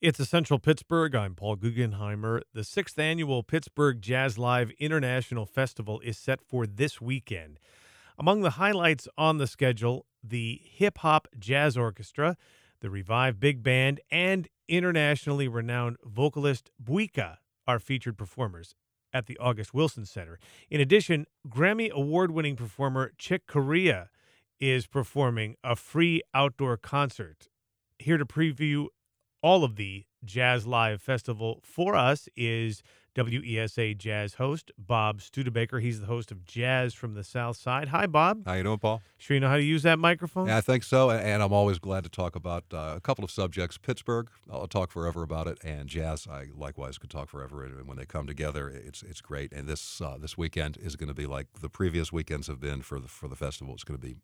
It's Essential Pittsburgh. I'm Paul Guggenheimer. The sixth annual Pittsburgh Jazz Live International Festival is set for this weekend. Among the highlights on the schedule, the Hip Hop Jazz Orchestra, the Revive Big Band, and internationally renowned vocalist Buika are featured performers at the August Wilson Center. In addition, Grammy award winning performer Chick Corea is performing a free outdoor concert. Here to preview all of the Jazz Live Festival for us is WESA Jazz host Bob Studebaker. He's the host of Jazz from the South Side. Hi, Bob. How you doing, Paul? Sure you know how to use that microphone? Yeah, I think so, and I'm always glad to talk about uh, a couple of subjects. Pittsburgh, I'll talk forever about it, and jazz, I likewise could talk forever. And when they come together, it's it's great. And this uh, this weekend is going to be like the previous weekends have been for the for the festival. It's going to be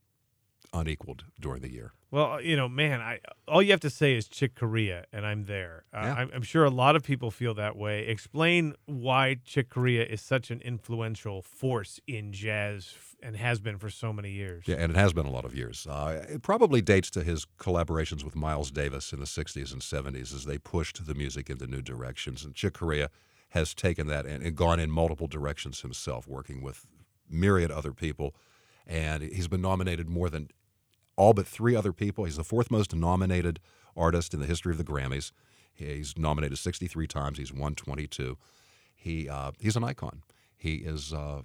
unequaled during the year. Well, you know, man, I all you have to say is Chick Corea, and I'm there. Uh, Yeah. I'm, I'm sure a lot of people feel that way. Explain why Chick Corea is such an influential force in jazz and has been for so many years. Yeah, and it has been a lot of years. Uh, it probably dates to his collaborations with Miles Davis in the 60s and 70s as they pushed the music into new directions. And Chick Corea has taken that and, and gone in multiple directions himself, working with myriad other people. And he's been nominated more than all but three other people. He's the fourth most nominated artist in the history of the Grammys. He's nominated 63 times. He's won 22. He uh, he's an icon. He is uh,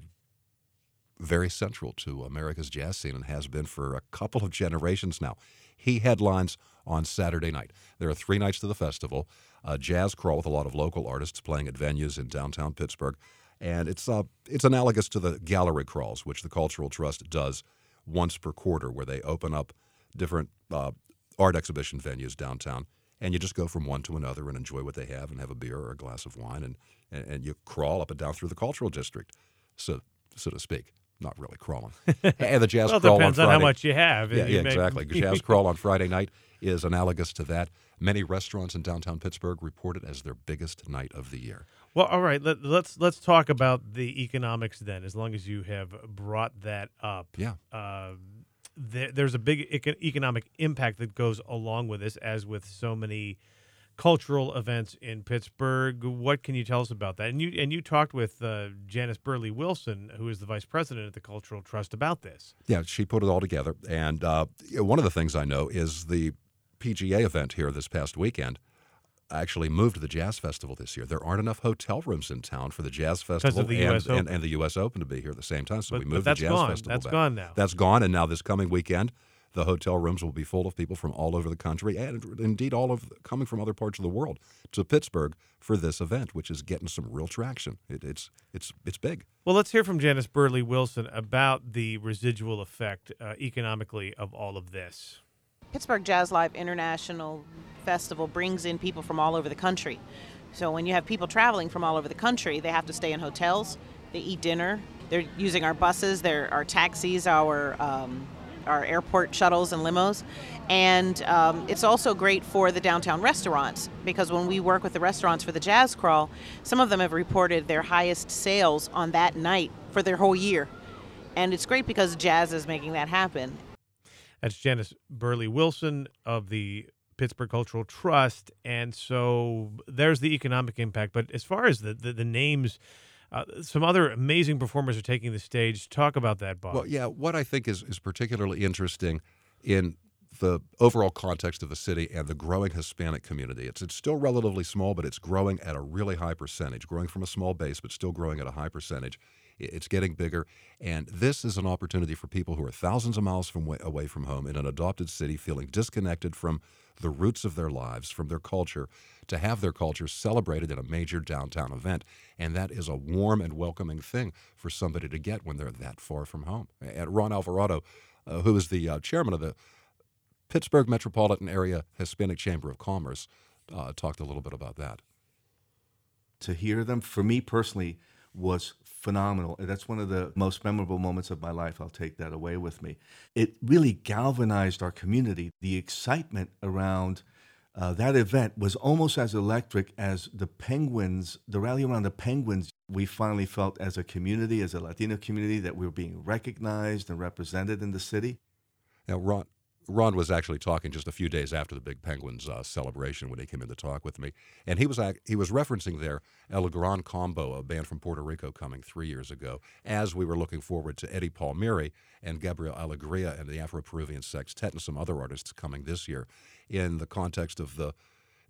very central to America's jazz scene and has been for a couple of generations now. He headlines on Saturday night. There are three nights to the festival. A jazz crawl with a lot of local artists playing at venues in downtown Pittsburgh, and it's uh, it's analogous to the gallery crawls, which the Cultural Trust does once per quarter, where they open up different uh, art exhibition venues downtown, and you just go from one to another and enjoy what they have, and have a beer or a glass of wine, and and, and you crawl up and down through the cultural district, so so to speak. Not really crawling. and the jazz Well, it crawl on Friday. on how much you have. Yeah, yeah exactly. Jazz Crawl on Friday night is analogous to that. Many restaurants in downtown Pittsburgh report it as their biggest night of the year. Well, all right. Let, let's let's talk about the economics then. As long as you have brought that up, Yeah. uh, there, there's a big eco- economic impact that goes along with this, as with so many cultural events in Pittsburgh. What can you tell us about that? And you and you talked with uh, Janis Burley Wilson, who is the vice president at the Cultural Trust, about this. Yeah, she put it all together. And uh, one of the things I know is the PGA event here this past weekend actually moved to the Jazz Festival this year. There aren't enough hotel rooms in town for the Jazz Festival the and, and, and the U.S. Open to be here at the same time. So But- we moved the Jazz gone. Festival That's back. gone now. That's gone. And now this coming weekend, the hotel rooms will be full of people from all over the country and indeed all of coming from other parts of the world to Pittsburgh for this event, which is getting some real traction. It, it's it's it's big. Well, let's hear from Janis Burley Wilson about the residual effect uh, economically of all of this. Pittsburgh Jazz Live International Festival brings in people from all over the country. So when you have people traveling from all over the country, they have to stay in hotels, they eat dinner, they're using our buses, their our taxis, our um, our airport shuttles and limos, and um, it's also great for the downtown restaurants because when we work with the restaurants for the Jazz Crawl, some of them have reported their highest sales on that night for their whole year, and it's great because jazz is making that happen. That's Janis Burley Wilson of the Pittsburgh Cultural Trust. And so there's the economic impact. But as far as the, the, the names, uh, some other amazing performers are taking the stage. Talk about that, Bob. Well, yeah, what I think is, is particularly interesting in the overall context of the city and the growing Hispanic community. It's it's still relatively small, but it's growing at a really high percentage, growing from a small base, but still growing at a high percentage. It's getting bigger, and this is an opportunity for people who are thousands of miles from wa- away from home in an adopted city, feeling disconnected from the roots of their lives, from their culture, to have their culture celebrated in a major downtown event, and that is a warm and welcoming thing for somebody to get when they're that far from home. And Ron Alvarado, uh, who is the uh, chairman of the Pittsburgh Metropolitan Area Hispanic Chamber of Commerce, uh, talked a little bit about that. to hear them for me personally was phenomenal. That's one of the most memorable moments of my life. I'll take that away with me. It really galvanized our community. The excitement around uh, that event was almost as electric as the penguins the rally around the penguins. We finally felt as a community as a latino community that we were being recognized and represented in the city. Now, Ron, Ron was actually talking just a few days after the Big Penguins uh, celebration when he came in to talk with me, and he was he was referencing there El Gran Combo, a band from Puerto Rico coming three years ago, as we were looking forward to Eddie Palmieri and Gabriel Alegria and the Afro-Peruvian Sextet and some other artists coming this year, in the context of the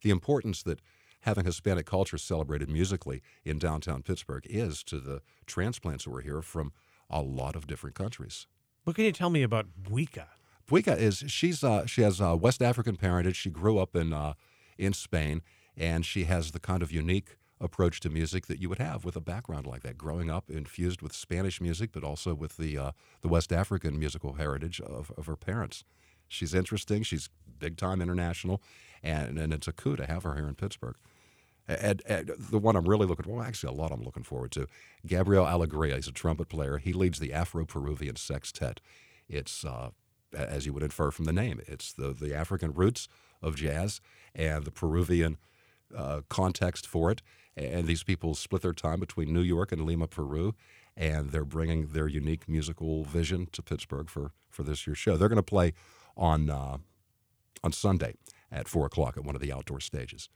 the importance that having Hispanic culture celebrated musically in downtown Pittsburgh is to the transplants who are here from a lot of different countries. What can you tell me about Buika? Buika is she's uh, she has uh, West African parentage. She grew up in uh, in Spain, and she has the kind of unique approach to music that you would have with a background like that, growing up infused with Spanish music, but also with the uh, the West African musical heritage of, of her parents. She's interesting. She's big time international, and, and it's a coup to have her here in Pittsburgh. And, and the one I'm really looking well, actually, a lot I'm looking forward to. Gabriel Alegria, he's a trumpet player. He leads the Afro Peruvian Sextet. It's, uh, as you would infer from the name, it's the, the African roots of jazz and the Peruvian uh, context for it. And these people split their time between New York and Lima, Peru, and they're bringing their unique musical vision to Pittsburgh for, for this year's show. They're going to play on uh, on Sunday at four o'clock at one of the outdoor stages.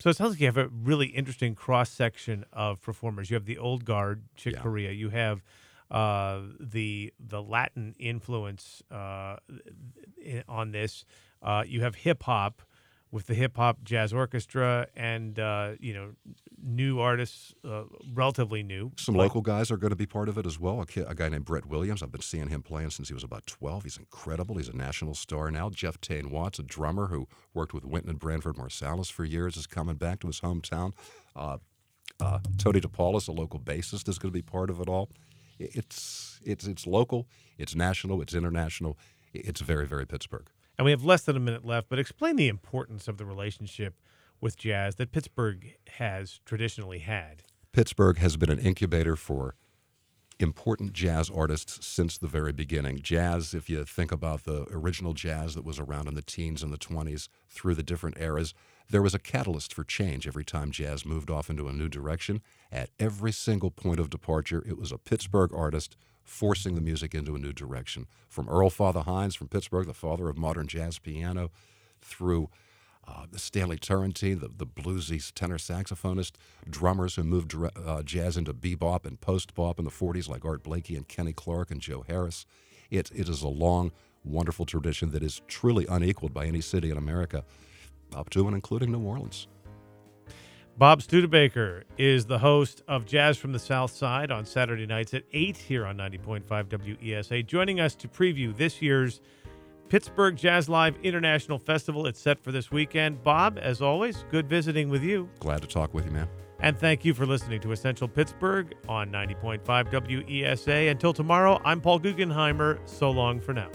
So it sounds like you have a really interesting cross section of performers. You have the old guard, Chick yeah. Corea. You have uh, the the Latin influence uh, on this. Uh, you have hip hop with the hip hop jazz orchestra, and uh, you know new artists, uh, relatively new. Some like, local guys are going to be part of it as well. A, kid, a, guy named Brett Williams. I've been seeing him playing since he was about 12. He's incredible. He's a national star now. Jeff Tain Watts, a drummer who worked with Wynton and Branford Marsalis for years, is coming back to his hometown. Uh, uh, Tony DePaolis, a local bassist, is going to be part of it all. It's it's it's local, it's national, it's international. It's very very Pittsburgh. And we have less than a minute left, but explain the importance of the relationship with jazz that Pittsburgh has traditionally had. Pittsburgh has been an incubator for important jazz artists since the very beginning. Jazz, if you think about the original jazz that was around in the teens and the 20s through the different eras, there was a catalyst for change every time jazz moved off into a new direction. At every single point of departure, it was a Pittsburgh artist forcing the music into a new direction. From Earl Father Hines from Pittsburgh, the father of modern jazz piano, through uh, Stanley Turrentine, the, the bluesy tenor saxophonist, drummers who moved uh, jazz into bebop and post bop in the 40s, like Art Blakey and Kenny Clarke and Joe Harris. It, it is a long, wonderful tradition that is truly unequaled by any city in America, up to and including New Orleans. Bob Studebaker is the host of Jazz from the South Side on Saturday nights at 8 here on 90.5 WESA, joining us to preview this year's Pittsburgh Jazz Live International Festival. It's set for this weekend. Bob, as always, good visiting with you. Glad to talk with you, man. And thank you for listening to Essential Pittsburgh on 90.5 WESA. Until tomorrow, I'm Paul Guggenheimer. So long for now.